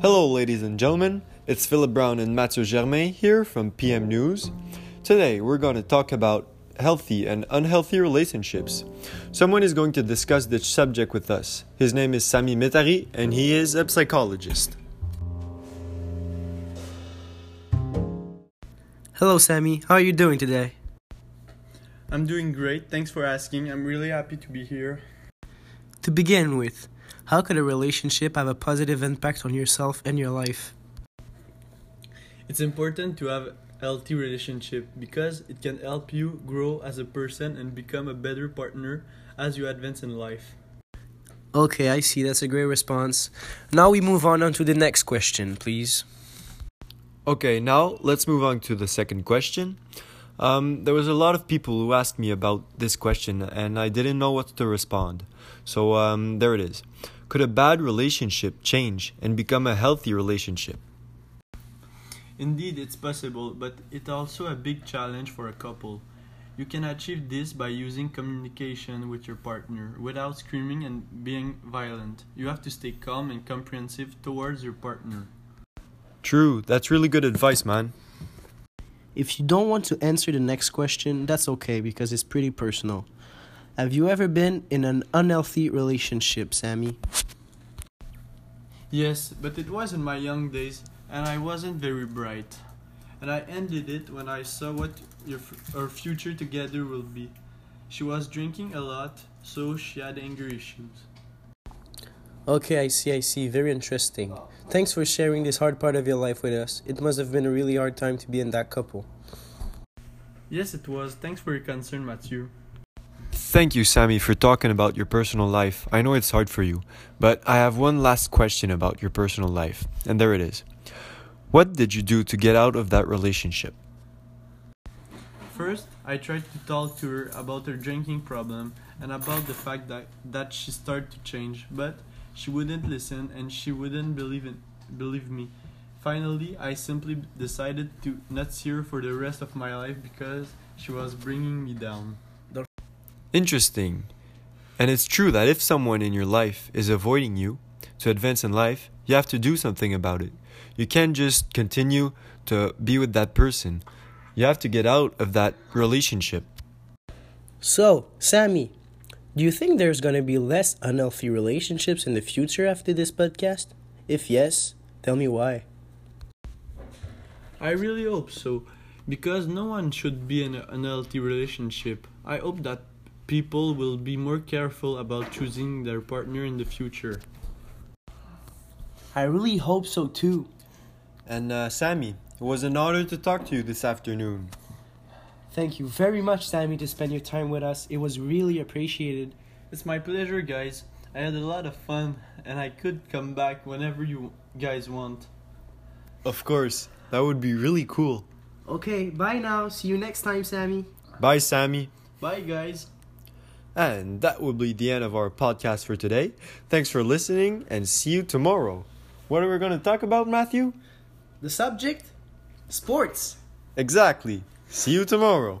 Hello, ladies and gentlemen. It's Philip Brown and Mathieu Germain here from PM News. Today, we're going to talk about healthy and unhealthy relationships. Someone is going to discuss this subject with us. His name is Sami Metari, and he is a psychologist. Hello, Sammy. How are you doing today? I'm doing great. Thanks for asking. I'm really happy to be here. To begin with, how could a relationship have a positive impact on yourself and your life? It's important to have a healthy relationship because it can help you grow as a person and become a better partner as you advance in life. Okay, I see. That's a great response. Now we move on, on to the next question, please. Okay, now let's move on to the second question. Um, there was a lot of people who asked me about this question, and I didn't know what to respond. So um, there it is. Could a bad relationship change and become a healthy relationship? Indeed, it's possible, but it's also a big challenge for a couple. You can achieve this by using communication with your partner without screaming and being violent. You have to stay calm and comprehensive towards your partner. True, that's really good advice, man. If you don't want to answer the next question, that's okay because it's pretty personal. Have you ever been in an unhealthy relationship, Sammy? Yes, but it was in my young days and I wasn't very bright. And I ended it when I saw what your, our future together will be. She was drinking a lot, so she had anger issues. Okay, I see, I see. Very interesting. Thanks for sharing this hard part of your life with us. It must have been a really hard time to be in that couple. Yes, it was. Thanks for your concern, Mathieu. Thank you, Sammy, for talking about your personal life. I know it's hard for you, but I have one last question about your personal life, and there it is. What did you do to get out of that relationship? First, I tried to talk to her about her drinking problem and about the fact that, that she started to change, but she wouldn't listen and she wouldn't believe in, believe me. Finally, I simply decided to not see her for the rest of my life because she was bringing me down. Interesting. And it's true that if someone in your life is avoiding you to advance in life, you have to do something about it. You can't just continue to be with that person. You have to get out of that relationship. So, Sammy, do you think there's going to be less unhealthy relationships in the future after this podcast? If yes, tell me why. I really hope so, because no one should be in an unhealthy relationship. I hope that people will be more careful about choosing their partner in the future. I really hope so too. And uh, Sammy, it was an honor to talk to you this afternoon. Thank you very much, Sammy, to spend your time with us. It was really appreciated. It's my pleasure, guys. I had a lot of fun, and I could come back whenever you guys want. Of course, that would be really cool. Okay, bye now. See you next time, Sammy. Bye, Sammy. Bye, guys. And that will be the end of our podcast for today. Thanks for listening and see you tomorrow. What are we going to talk about, Matthew? The subject? Sports. Exactly. See you tomorrow.